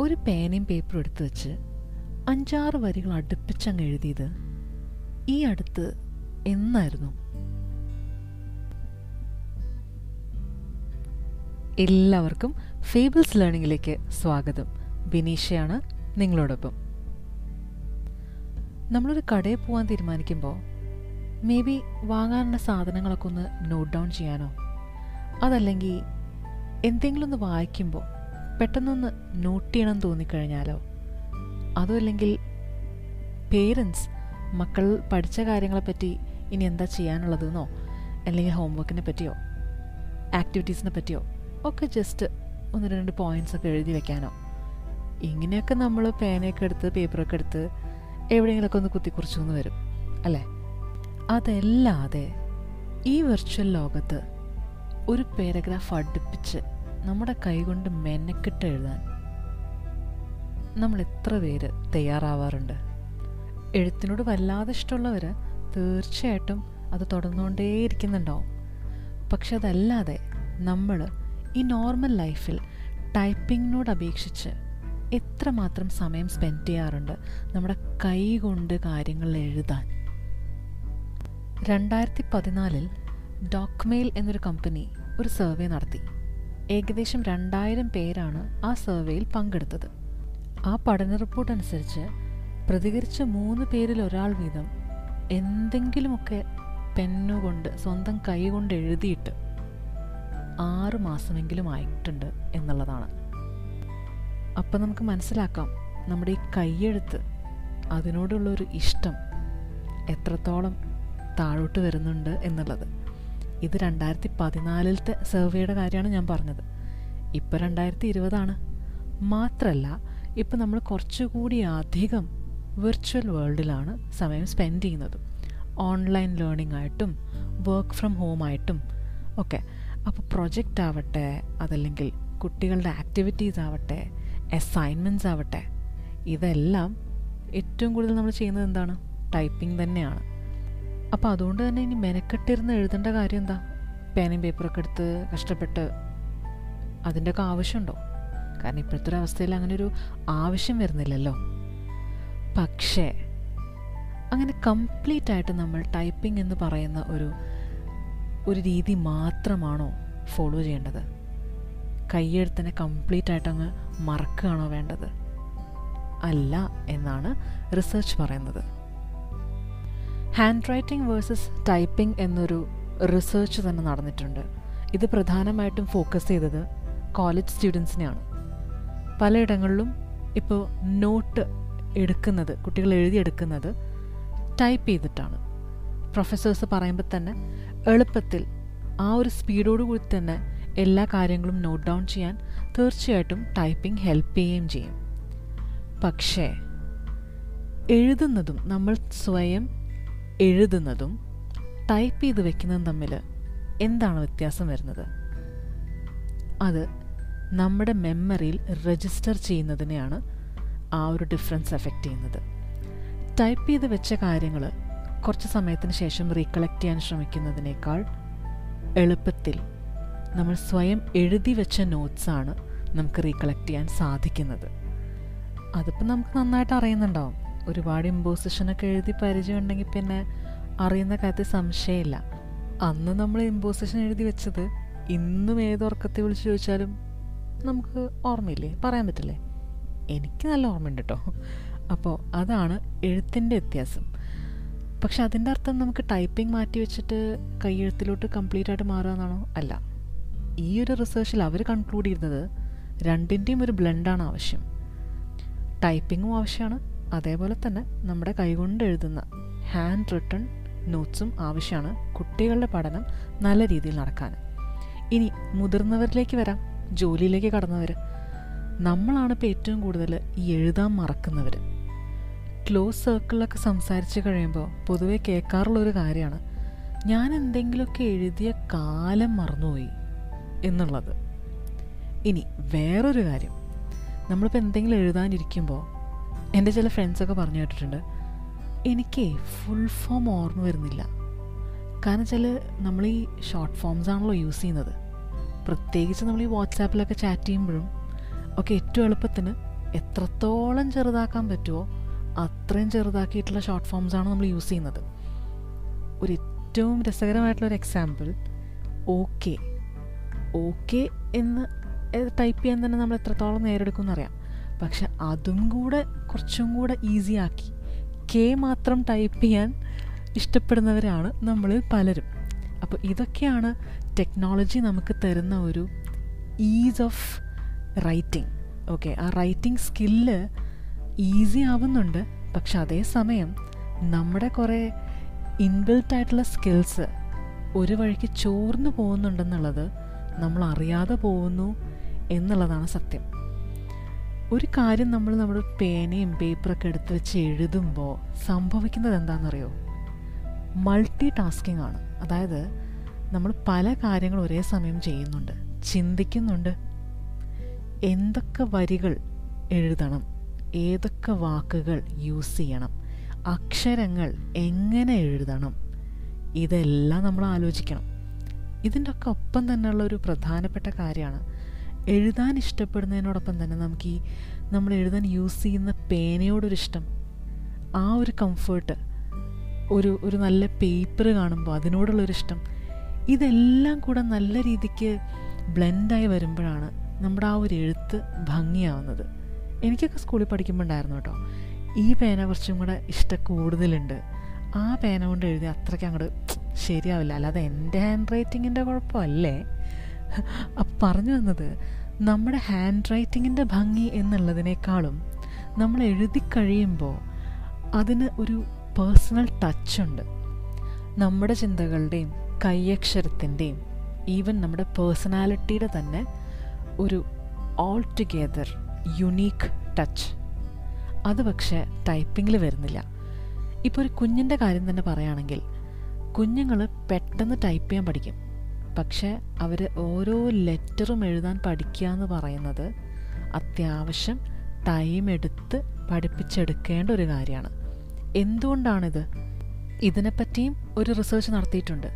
ഒരു പേനയും പേപ്പറും എടുത്തു വെച്ച് അഞ്ചാറ് വരികൾ അടുപ്പിച്ചങ്ങ് എഴുതിയത് ഈ അടുത്ത് എന്നായിരുന്നു? എല്ലാവർക്കും ഫേബിൾസ് ലേണിംഗിലേക്ക് സ്വാഗതം. ബിനീഷയാണ് നിങ്ങളോടൊപ്പം. നമ്മളൊരു കടയിൽ പോകാൻ തീരുമാനിക്കുമ്പോൾ മേ ബി വാങ്ങാനുള്ള സാധനങ്ങളൊക്കെ ഒന്ന് നോട്ട് ഡൗൺ ചെയ്യാനോ? അതല്ലെങ്കിൽ എന്തെങ്കിലും ഒന്ന് വായിക്കുമ്പോൾ പെട്ടെന്നൊന്ന് നോട്ട് ചെയ്യണം തോന്നിക്കഴിഞ്ഞാലോ അതുമല്ലെങ്കിൽ പേരൻസ് മക്കൾ പഠിച്ച കാര്യങ്ങളെപ്പറ്റി ഇനി എന്താ ചെയ്യാനുള്ളതെന്നോ? അല്ലെങ്കിൽ ഹോംവർക്കിനെ പറ്റിയോ? ആക്ടിവിറ്റീസിനെ പറ്റിയോ? ഒക്കെ ജസ്റ്റ് ഒന്ന് രണ്ട് പോയിന്റ്സ് ഒക്കെ എഴുതി വെക്കാനോ? ഇങ്ങനെയൊക്കെ നമ്മൾ പേനയൊക്കെ എടുത്ത് പേപ്പറൊക്കെ എടുത്ത് എവിടെയെങ്കിലുമൊക്കെ ഒന്ന് കുത്തിക്കുറിച്ചു എന്ന് വരും അല്ലേ? അതല്ലാതെ ഈ വെർച്വൽ ലോകത്ത് ഒരു പാരഗ്രാഫ് അടുപ്പിച്ച് നമ്മുടെ കൈകൊണ്ട് മെനക്കെട്ട് എഴുതാൻ നമ്മൾ എത്ര പേര് തയ്യാറാവാറുണ്ട്? എഴുത്തിനോട് വല്ലാതെ ഇഷ്ടമുള്ളവർ തീർച്ചയായിട്ടും അത് തുടർന്നുകൊണ്ടേയിരിക്കുന്നുണ്ടാവും. പക്ഷെ അതല്ലാതെ നമ്മൾ ഈ നോർമൽ ലൈഫിൽ ടൈപ്പിങ്ങിനോട് അപേക്ഷിച്ച് എത്രമാത്രം സമയം സ്പെൻഡ് ചെയ്യാറുണ്ട് നമ്മുടെ കൈ കൊണ്ട് കാര്യങ്ങൾ എഴുതാൻ? രണ്ടായിരത്തി പതിനാലിൽ ഡോക്മെയിൽ എന്നൊരു കമ്പനി ഒരു സർവേ നടത്തി. ഏകദേശം രണ്ടായിരം പേരാണ് ആ സർവേയിൽ പങ്കെടുത്തത്. ആ പഠന റിപ്പോർട്ട് അനുസരിച്ച് പ്രതികരിച്ച മൂന്ന് പേരിൽ ഒരാൾ വീതം എന്തെങ്കിലുമൊക്കെ പെന്നുകൊണ്ട് സ്വന്തം കൈകൊണ്ട് എഴുതിയിട്ട് ആറ് മാസമെങ്കിലും ആയിട്ടുണ്ട് എന്നുള്ളതാണ്. അപ്പം നമുക്ക് മനസ്സിലാക്കാം നമ്മുടെ ഈ കൈയെഴുത്ത് അതിനോടുള്ളൊരു ഇഷ്ടം എത്രത്തോളം താഴോട്ട് വരുന്നുണ്ട് എന്നുള്ളത്. ഇത് രണ്ടായിരത്തി പതിനാലിലത്തെ സർവേയുടെ കാര്യമാണ് ഞാൻ പറഞ്ഞത്. ഇപ്പം രണ്ടായിരത്തി ഇരുപതാണ് മാത്രമല്ല ഇപ്പം നമ്മൾ കുറച്ചുകൂടി അധികം വിർച്വൽ വേൾഡിലാണ് സമയം സ്പെൻഡ് ചെയ്യുന്നത്. ഓൺലൈൻ ലേണിംഗ് ആയിട്ടും വർക്ക് ഫ്രം ഹോം ആയിട്ടും ഒക്കെ. അപ്പോൾ പ്രൊജക്റ്റ് ആവട്ടെ അതല്ലെങ്കിൽ കുട്ടികളുടെ ആക്ടിവിറ്റീസ് ആവട്ടെ അസൈൻമെന്റ്സ് ആവട്ടെ ഇതെല്ലാം ഏറ്റവും കൂടുതൽ നമ്മൾ ചെയ്യുന്നത് എന്താണ്? ടൈപ്പിംഗ് തന്നെയാണ്. അപ്പോൾ അതുകൊണ്ട് തന്നെ ഇനി മെനക്കെട്ടിരുന്ന് എഴുതേണ്ട കാര്യം എന്താ? പേനയും പേപ്പറൊക്കെ എടുത്ത് കഷ്ടപ്പെട്ട് അതിന്റെയൊക്കെ ആവശ്യമുണ്ടോ? കാരണം ഇപ്പോഴത്തെ ഒരു അവസ്ഥയിൽ അങ്ങനെ ഒരു ആവശ്യം വരുന്നില്ലല്ലോ. പക്ഷേ അങ്ങനെ കംപ്ലീറ്റ് ആയിട്ട് നമ്മൾ ടൈപ്പിംഗ് എന്ന് പറയുന്ന ഒരു ഒരു രീതി മാത്രമാണോ ഫോളോ ചെയ്യേണ്ടത്? കൈയെഴുത്തിനെ കംപ്ലീറ്റ് ആയിട്ട് അങ്ങ് മറക്കുകയാണോ വേണ്ടത്? അല്ല എന്നാണ് റിസർച്ച് പറയുന്നത്. ഹാൻഡ് റൈറ്റിംഗ് വേഴ്സസ് ടൈപ്പിംഗ് എന്നൊരു റിസർച്ച് തന്നെ നടന്നിട്ടുണ്ട്. ഇത് പ്രധാനമായിട്ടും ഫോക്കസ് ചെയ്തത് കോളേജ് സ്റ്റുഡൻസിനെയാണ്. പലയിടങ്ങളിലും ഇപ്പോൾ നോട്ട് എടുക്കുന്നത് കുട്ടികൾ എഴുതിയെടുക്കുന്നത് ടൈപ്പ് ചെയ്തിട്ടാണ്. പ്രൊഫസേഴ്സ് പറയുമ്പോൾ തന്നെ എളുപ്പത്തിൽ ആ ഒരു സ്പീഡോട് കൂടി തന്നെ എല്ലാ കാര്യങ്ങളും നോട്ട് ഡൗൺ ചെയ്യാൻ തീർച്ചയായിട്ടും ടൈപ്പിംഗ് ഹെൽപ്പ് ചെയ്യുകയും ചെയ്യും. പക്ഷേ എഴുതുന്നതും നമ്മൾ സ്വയം എഴുതുന്നതും ടൈപ്പ് ചെയ്ത് വെക്കുന്നതും തമ്മിൽ എന്താണ് വ്യത്യാസം വരുന്നത്? അത് നമ്മുടെ മെമ്മറിയിൽ രജിസ്റ്റർ ചെയ്യുന്നതിനെയാണ് ആ ഒരു ഡിഫറൻസ് എഫക്റ്റ് ചെയ്യുന്നത്. ടൈപ്പ് ചെയ്ത് വെച്ച കാര്യങ്ങൾ കുറച്ച് സമയത്തിന് ശേഷം റീകളക്ട് ചെയ്യാൻ ശ്രമിക്കുന്നതിനേക്കാൾ എളുപ്പത്തിൽ നമ്മൾ സ്വയം എഴുതി വെച്ച നോട്ട്സാണ് നമുക്ക് റീകളക്ട് ചെയ്യാൻ സാധിക്കുന്നത്. അതിപ്പോൾ നമുക്ക് നന്നായിട്ട് അറിയുന്നുണ്ടാവും. ഒരുപാട് ഇമ്പോസിഷനൊക്കെ എഴുതി പരിചയമുണ്ടെങ്കിൽ പിന്നെ അറിയുന്ന കാര്യത്തിൽ സംശയമില്ല. അന്ന് നമ്മൾ ഇമ്പോസിഷൻ എഴുതി വെച്ചത് ഇന്നും ഏതുറക്കത്തെ വിളിച്ച് ചോദിച്ചാലും നമുക്ക് ഓർമ്മയില്ലേ? പറയാൻ പറ്റില്ലേ? എനിക്ക് നല്ല ഓർമ്മയുണ്ട് കേട്ടോ അപ്പോൾ അതാണ് എഴുത്തിന്റെ വ്യത്യാസം. പക്ഷെ അതിന്റെ അർത്ഥം നമുക്ക് ടൈപ്പിംഗ് മാറ്റി വെച്ചിട്ട് കൈയെഴുത്തിലോട്ട് കംപ്ലീറ്റ് ആയിട്ട് മാറുക എന്നാണോ? അല്ല. ഈ ഒരു റിസർച്ചിൽ അവർ കൺക്ലൂഡ് ചെയ്യുന്നത് രണ്ടിന്റെയും ഒരു ബ്ലെൻഡാണ് ആവശ്യം. ടൈപ്പിങ്ങും ആവശ്യമാണ്. അതേപോലെ തന്നെ നമ്മുടെ കൈകൊണ്ട് എഴുതുന്ന ഹാൻഡ് റിട്ടൺ നോട്ട്സും ആവശ്യമാണ് കുട്ടികളുടെ പഠനം നല്ല രീതിയിൽ നടക്കാൻ. ഇനി മുതിർന്നവരിലേക്ക് വരാം. ജോലിയിലേക്ക് കടന്നവർ നമ്മളാണ് ഇപ്പോൾ ഏറ്റവും കൂടുതൽ ഈ എഴുതാൻ മറക്കുന്നവർ. ക്ലോസ് സർക്കിളിലൊക്കെ സംസാരിച്ച് കഴിയുമ്പോൾ പൊതുവെ കേൾക്കാറുള്ളൊരു കാര്യമാണ് ഞാൻ എന്തെങ്കിലുമൊക്കെ എഴുതിയ കാലം മറന്നുപോയി എന്നുള്ളത്. ഇനി വേറൊരു കാര്യം നമ്മളിപ്പോൾ എന്തെങ്കിലും എഴുതാനിരിക്കുമ്പോൾ എന്റെ ചില ഫ്രണ്ട്സൊക്കെ പറഞ്ഞു കേട്ടിട്ടുണ്ട്. എനിക്ക് ഫുൾ ഫോം ഓർമ്മ വരുന്നില്ല. കാരണം വെച്ചാൽ നമ്മൾ ഈ ഷോർട്ട് ഫോംസ് ആണല്ലോ യൂസ് ചെയ്യുന്നത്. പ്രത്യേകിച്ച് നമ്മൾ ഈ വാട്സാപ്പിലൊക്കെ ചാറ്റ് ചെയ്യുമ്പോഴും ഒക്കെ ഏറ്റവും എളുപ്പത്തിന് എത്രത്തോളം ചെറുതാക്കാൻ പറ്റുമോ അത്രയും ചെറുതാക്കിയിട്ടുള്ള ഷോർട്ട് ഫോംസ് ആണ് നമ്മൾ യൂസ് ചെയ്യുന്നത്. ഒരു ഏറ്റവും രസകരമായിട്ടുള്ള ഒരു എക്സാമ്പിൾ ഓക്കെ ഓക്കെ എന്ന് ടൈപ്പ് ചെയ്യാൻ തന്നെ നമ്മൾ എത്രത്തോളം നേരെടുക്കും എന്നറിയാം പക്ഷെ അതും കൂടെ കുറച്ചും കൂടെ ഈസി ആക്കി. കെ മാത്രം ടൈപ്പ് ചെയ്യാൻ ഇഷ്ടപ്പെടുന്നവരാണ് നമ്മളിൽ പലരും. അപ്പോൾ ഇതൊക്കെയാണ് ടെക്നോളജി നമുക്ക് തരുന്ന ഒരു ഈസ് ഓഫ് റൈറ്റിംഗ് ഓക്കെ ആ റൈറ്റിംഗ് സ്കില്ല് ഈസി ആവുന്നുണ്ട്. പക്ഷെ അതേസമയം നമ്മുടെ കുറേ ഇൻബിൽറ്റ് ആയിട്ടുള്ള സ്കിൽസ് ഒരു വഴിക്ക് ചോർന്നു പോകുന്നുണ്ടെന്നുള്ളത് നമ്മൾ അറിയാതെ പോകുന്നു എന്നുള്ളതാണ് സത്യം. ഒരു കാര്യം നമ്മൾ നമ്മുടെ പേനയും പേപ്പറൊക്കെ എടുത്ത് വെച്ച് എഴുതുമ്പോൾ സംഭവിക്കുന്നത് എന്താണെന്നറിയോ? മൾട്ടി ടാസ്കിംഗ് ആണ്. അതായത് നമ്മൾ പല കാര്യങ്ങൾ ഒരേ സമയം ചെയ്യുന്നുണ്ട് ചിന്തിക്കുന്നുണ്ട്. എന്തൊക്കെ വരികൾ എഴുതണം ഏതൊക്കെ വാക്കുകൾ യൂസ് ചെയ്യണം അക്ഷരങ്ങൾ എങ്ങനെ എഴുതണം ഇതെല്ലാം നമ്മൾ ആലോചിക്കണം. ഇതിന്റെ ഒക്കെ ഒപ്പം തന്നെയുള്ള ഒരു പ്രധാനപ്പെട്ട കാര്യമാണ് എഴുതാൻ ഇഷ്ടപ്പെടുന്നതിനോടൊപ്പം തന്നെ നമുക്ക് ഈ നമ്മൾ എഴുതാൻ യൂസ് ചെയ്യുന്ന പേനയോടൊരു ഇഷ്ടം ആ ഒരു കംഫേർട്ട് ഒരു ഒരു നല്ല പേപ്പർ കാണുമ്പോൾ അതിനോടുള്ളൊരിഷ്ടം ഇതെല്ലാം കൂടെ നല്ല രീതിക്ക് ബ്ലെൻഡായി വരുമ്പോഴാണ് നമ്മുടെ ആ ഒരു എഴുത്ത് ഭംഗിയാവുന്നത്. എനിക്കൊക്കെ സ്കൂളിൽ പഠിക്കുമ്പോൾ ഉണ്ടായിരുന്നു കേട്ടോ. ഈ പേന കുറച്ചും കൂടെ ഇഷ്ടം കൂടുതലുണ്ട് ആ പേന കൊണ്ട് എഴുതി അത്രയ്ക്ക് അങ്ങോട്ട് ശരിയാവില്ല. അല്ലാതെ എന്റെ ഹാൻഡ് റൈറ്റിങ്ങിന്റെ കുഴപ്പമല്ലേ? അപ്പം പറഞ്ഞു വന്നത് നമ്മുടെ ഹാൻഡ് റൈറ്റിങ്ങിന്റെ ഭംഗി എന്നുള്ളതിനേക്കാളും നമ്മൾ എഴുതി കഴിയുമ്പോൾ അതിന് ഒരു പേഴ്സണൽ ടച്ചുണ്ട്. നമ്മുടെ ചിന്തകളുടെയും കയ്യക്ഷരത്തിന്റെയും ഈവൻ നമ്മുടെ പേഴ്സണാലിറ്റിയുടെ തന്നെ ഒരു ഓൾ ടുഗെദർ യുണീക്ക് ടച്ച് അത് പക്ഷേ ടൈപ്പിങ്ങിൽ വരുന്നില്ല. ഇപ്പോൾ ഒരു കുഞ്ഞിന്റെ കാര്യം തന്നെ പറയുകയാണെങ്കിൽ കുഞ്ഞുങ്ങൾ പെട്ടെന്ന് ടൈപ്പ് ചെയ്യാൻ പഠിക്കും. പക്ഷേ അവർ ഓരോ ലെറ്ററും എഴുതാൻ പഠിക്കുക എന്ന് പറയുന്നത് അത്യാവശ്യം ടൈം എടുത്ത് പഠിപ്പിച്ചെടുക്കേണ്ട ഒരു കാര്യമാണ്. എന്തുകൊണ്ടാണിത്? ഇതിനെപ്പറ്റിയും ഒരു റിസർച്ച് നടത്തിയിട്ടുണ്ട്.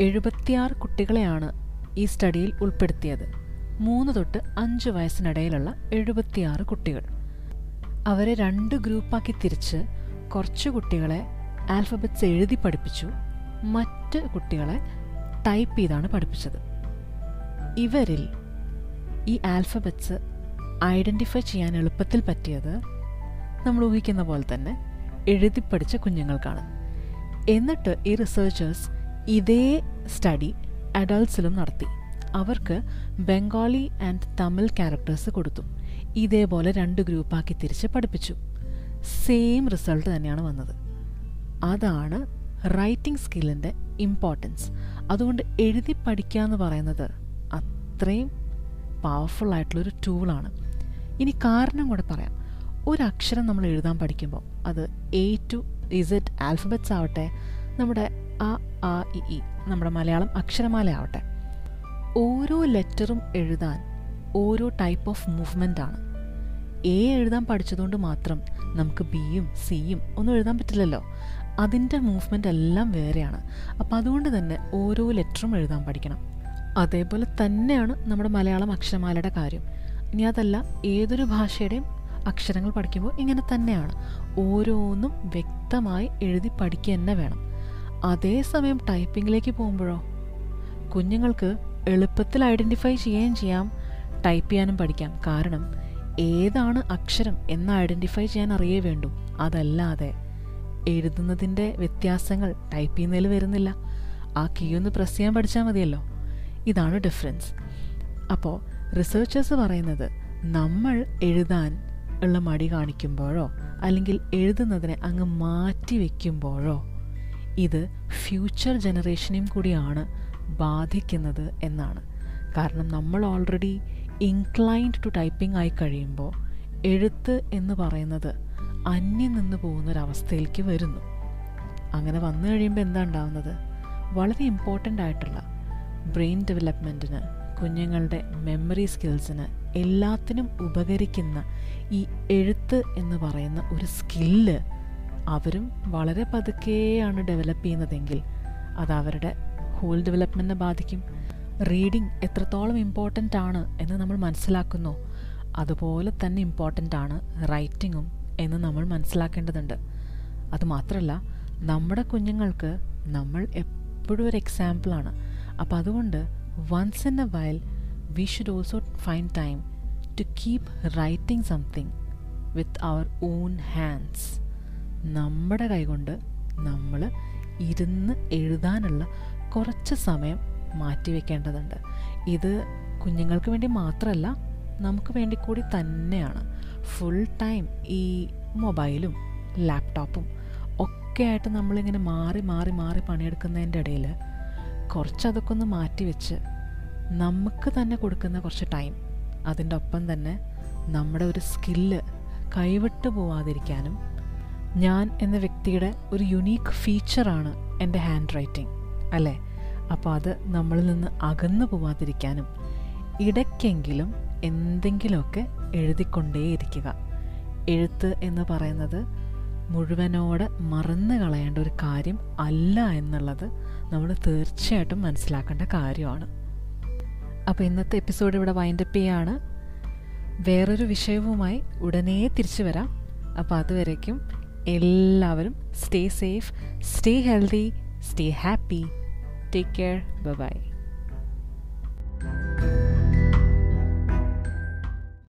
എഴുപത്തിയാറ് കുട്ടികളെയാണ് ഈ സ്റ്റഡിയിൽ ഉൾപ്പെടുത്തിയത്. മൂന്ന് തൊട്ട് അഞ്ച് വയസ്സിനിടയിലുള്ള എഴുപത്തിയാറ് കുട്ടികൾ. അവരെ രണ്ട് ഗ്രൂപ്പാക്കി തിരിച്ച് കുറച്ച് കുട്ടികളെ ആൽഫബറ്റ്സ് എഴുതി പഠിപ്പിച്ചു. മറ്റ് കുട്ടികളെ ടൈപ്പ് ചെയ്താണ് പഠിപ്പിച്ചത്. ഇവരിൽ ഈ ആൽഫബറ്റ്സ് ഐഡന്റിഫൈ ചെയ്യാൻ എളുപ്പത്തിൽ പറ്റിയത് നമ്മൾ ഊഹിക്കുന്ന പോലെ തന്നെ എഴുതി പഠിച്ച കുഞ്ഞുങ്ങൾക്കാണ്. എന്നിട്ട് ഈ റിസർച്ചേഴ്സ് ഇതേ സ്റ്റഡി അഡൾട്ട്സിലും നടത്തി. അവർക്ക് ബംഗാളി ആൻഡ് തമിഴ് ക്യാരക്ടേഴ്സ് കൊടുത്തു. ഇതേപോലെ രണ്ട് ഗ്രൂപ്പാക്കി തിരിച്ച് പഠിപ്പിച്ചു. സെയിം റിസൾട്ട് തന്നെയാണ് വന്നത്. അതാണ് റൈറ്റിംഗ് സ്കില്ലിന്റെ ഇമ്പോർട്ടൻസ് അതുകൊണ്ട് എഴുതി പഠിക്കുക എന്ന് പറയുന്നത് അത്രയും പവർഫുൾ ആയിട്ടുള്ളൊരു ടൂളാണ് ഇനി കാരണം കൂടെ പറയാം. ഒരു അക്ഷരം നമ്മൾ എഴുതാൻ പഠിക്കുമ്പോൾ അത് എ ടു ഇസറ്റ് ആൽഫബറ്റ്സ് ആവട്ടെ നമ്മുടെ അ ആ ഇ ഇ നമ്മുടെ മലയാളം അക്ഷരമാല ആവട്ടെ. ഓരോ ലെറ്ററും എഴുതാൻ ഓരോ ടൈപ്പ് ഓഫ് മൂവ്മെന്റ് ആണ്. എ എഴുതാൻ പഠിച്ചതുകൊണ്ട് മാത്രം നമുക്ക് ബിയും സിയും ഒന്നും എഴുതാൻ പറ്റില്ലല്ലോ. അതിന്റെ മൂവ്മെന്റ് എല്ലാം വേറെയാണ്. അപ്പോൾ അതുകൊണ്ട് തന്നെ ഓരോ ലെറ്ററും എഴുതാൻ പഠിക്കണം. അതേപോലെ തന്നെയാണ് നമ്മുടെ മലയാളം അക്ഷരമാലയുടെ കാര്യം. ഇനി അതല്ല ഏതൊരു ഭാഷയുടെയും അക്ഷരങ്ങൾ പഠിക്കുമ്പോൾ ഇങ്ങനെ തന്നെയാണ്. ഓരോന്നും വ്യക്തമായി എഴുതി പഠിക്കുക തന്നെ വേണം. അതേസമയം ടൈപ്പിങ്ങിലേക്ക് പോകുമ്പോഴോ? കുഞ്ഞുങ്ങൾക്ക് എളുപ്പത്തിൽ ഐഡന്റിഫൈ ചെയ്യുകയും ചെയ്യാം. ടൈപ്പ് ചെയ്യാനും പഠിക്കാം. കാരണം ഏതാണ് അക്ഷരം എന്ന് ഐഡന്റിഫൈ ചെയ്യാൻ അറിയേ വേണ്ടു. അതല്ലാതെ എഴുതുന്നതിന്റെ വ്യത്യാസങ്ങൾ ടൈപ്പ് ചെയ്യുന്നതിൽ വരുന്നില്ല. ആ കീ ഒന്ന് പ്രസ് ചെയ്യാൻ പഠിച്ചാൽ മതിയല്ലോ. ഇതാണ് ഡിഫറൻസ് അപ്പോൾ റിസർച്ചേഴ്സ് പറയുന്നത് നമ്മൾ എഴുതാൻ ഉള്ള മടി കാണിക്കുമ്പോഴോ അല്ലെങ്കിൽ എഴുതുന്നതിനെ അങ്ങ് മാറ്റി വയ്ക്കുമ്പോഴോ ഇത് ഫ്യൂച്ചർ ജനറേഷനെയും കൂടിയാണ് ബാധിക്കുന്നത് എന്നാണ്. കാരണം നമ്മൾ ഓൾറെഡി ഇൻക്ലൈൻഡ് ടു ടൈപ്പിംഗ് ആയി കഴിയുമ്പോൾ എഴുത്ത് എന്ന് പറയുന്നത് അന്യം നിന്ന് പോകുന്നൊരവസ്ഥയിലേക്ക് വരുന്നു. അങ്ങനെ വന്നു കഴിയുമ്പോൾ എന്താ ഉണ്ടാവുന്നത്? വളരെ ഇമ്പോർട്ടന്റ് ആയിട്ടുള്ള ബ്രെയിൻ ഡെവലപ്മെന്റിന് കുഞ്ഞുങ്ങളുടെ മെമ്മറി സ്കിൽസിന് എല്ലാത്തിനും ഉപകരിക്കുന്ന ഈ എഴുത്ത് എന്ന് പറയുന്ന ഒരു സ്കില്ല് അവരും വളരെ പതുക്കെയാണ് ഡെവലപ്പ് ചെയ്യുന്നതെങ്കിൽ അത് അവരുടെ ഹോൾ ഡെവലപ്മെന്റിനെ ബാധിക്കും. റീഡിംഗ് എത്രത്തോളം ഇമ്പോർട്ടന്റ് ആണ് എന്ന് നമ്മൾ മനസ്സിലാക്കുന്നു. അതുപോലെ തന്നെ ഇമ്പോർട്ടന്റ് ആണ് റൈറ്റിങ്ങും എന്ന് നമ്മൾ മനസ്സിലാക്കേണ്ടതുണ്ട്. അതുമാത്രമല്ല നമ്മുടെ കുഞ്ഞുങ്ങൾക്ക് നമ്മൾ എപ്പോഴും ഒരു എക്സാമ്പിളാണ് അപ്പോൾ അതുകൊണ്ട് once in a while we should also find time to keep writing something with our own hands നമ്മുടെ കൈകൊണ്ട് നമ്മൾ ഇരുന്ന് എഴുതാനുള്ള കുറച്ച് സമയം മാറ്റിവെക്കേണ്ടതുണ്ട് ഇത് കുഞ്ഞുങ്ങൾക്ക് വേണ്ടി മാത്രമല്ല നമുക്ക് വേണ്ടി കൂടി തന്നെയാണ്. ഫുൾ ടൈം ഈ മൊബൈലും ലാപ്ടോപ്പും ഒക്കെ ആയിട്ട് നമ്മളിങ്ങനെ മാറി മാറി മാറി പണിയെടുക്കുന്നതിന്റെ ഇടയിൽ കുറച്ചതൊക്കെ ഒന്ന് മാറ്റി വെച്ച് നമുക്ക് തന്നെ കൊടുക്കുന്ന കുറച്ച് ടൈം അതിന്റെ ഒപ്പം തന്നെ നമ്മുടെ ഒരു സ്കില്ല് കൈവിട്ടു പോവാതിരിക്കാനും ഞാൻ എന്ന വ്യക്തിയുടെ ഒരു യുണീക്ക് ഫീച്ചറാണ് എന്റെ ഹാൻഡ് റൈറ്റിംഗ് അല്ലേ? അപ്പോൾ അത് നമ്മളിൽ നിന്ന് അകന്നു പോവാതിരിക്കാനും ഇടയ്ക്കെങ്കിലും എന്തെങ്കിലുമൊക്കെ എഴുതിക്കൊണ്ടേയിരിക്കുക. എഴുത്ത് എന്ന് പറയുന്നത് മുഴുവനോട് മറന്നു കളയേണ്ട ഒരു കാര്യം അല്ല എന്നുള്ളത് നമ്മൾ തീർച്ചയായിട്ടും മനസ്സിലാക്കേണ്ട കാര്യമാണ്. അപ്പോൾ ഇന്നത്തെ എപ്പിസോഡ് ഇവിടെ വൈൻഡപ്പ് ചെയ്യാണ്. വേറൊരു വിഷയവുമായി ഉടനെ തിരിച്ചു വരാം. അപ്പോൾ അതുവരേക്കും എല്ലാവരും stay safe stay healthy stay happy. Take care. Bye.